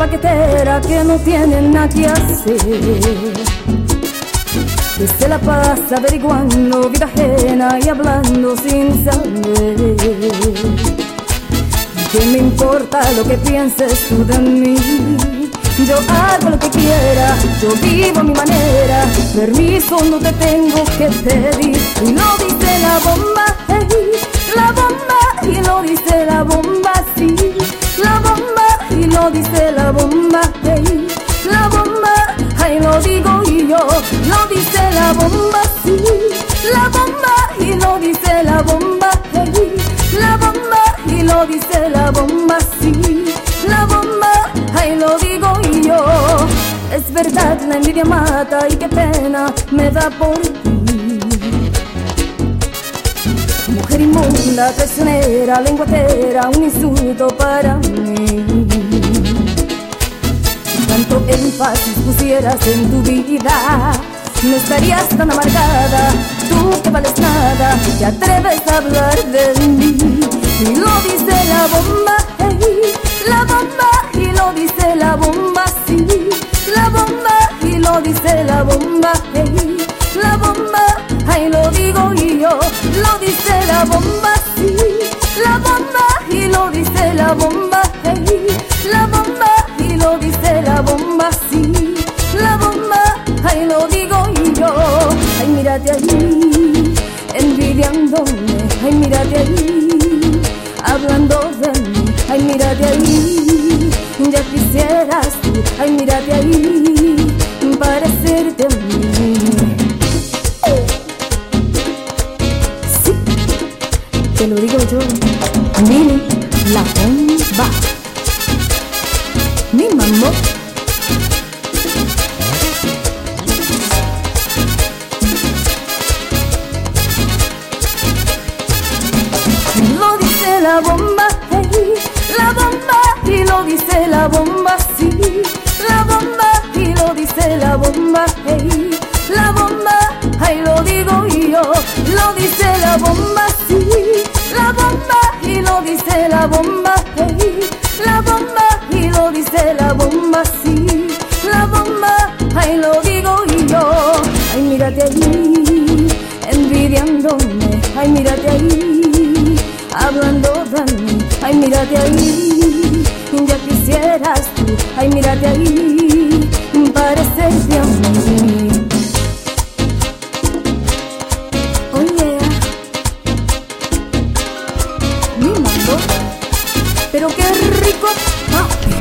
Paquetera que no tiene nada que hacer. Que se la pasa averiguando vida ajena y hablando sin saber. ¿Qué me importa lo que pienses tú de mí? Yo hago lo que quiera, yo vivo a mi manera. Permiso no te tengo que pedir. Y lo dice la bomba, lo dice la bomba, sí, la bomba y lo dice la bomba, hey, la bomba y lo dice la bomba, sí, la bomba, ay lo digo yo, es verdad la envidia mata y qué pena me da por ti. Mujer inmunda, traicionera, lenguatera, un insulto para mí. Cuanto énfasis pusieras en tu vida, no estarías tan amargada. Tú que vales nada, te atreves a hablar de mí. Y lo dice la bomba, hey, la bomba, y lo dice la bomba, sí. La bomba, y lo dice la bomba, hey, la bomba, ahí lo digo yo. Lo dice la bomba, mírate ahí, envidiándome, ay mírate ahí, hablando de mí, ay mírate ahí, ya quisieras tú, ay mírate ahí, parecerte a mí. Sí, te lo digo yo, mire la bomba mi mamá. La bomba, hey, la bomba, y lo dice la bomba, sí, la bomba, y lo dice la bomba, hey, la bomba, ahí lo digo y yo, lo dice la bomba, sí, la bomba, y lo dice la bomba, hey, la bomba lo dice la bomba, sí, la bomba, ahí lo digo y yo, ay mírate ahí, envidiándome, ay mírate ahí, hablando Ay, mírate ahí, ya quisieras tú. Ay, mírate ahí, parecerte a mí. Pero qué rico. Ah.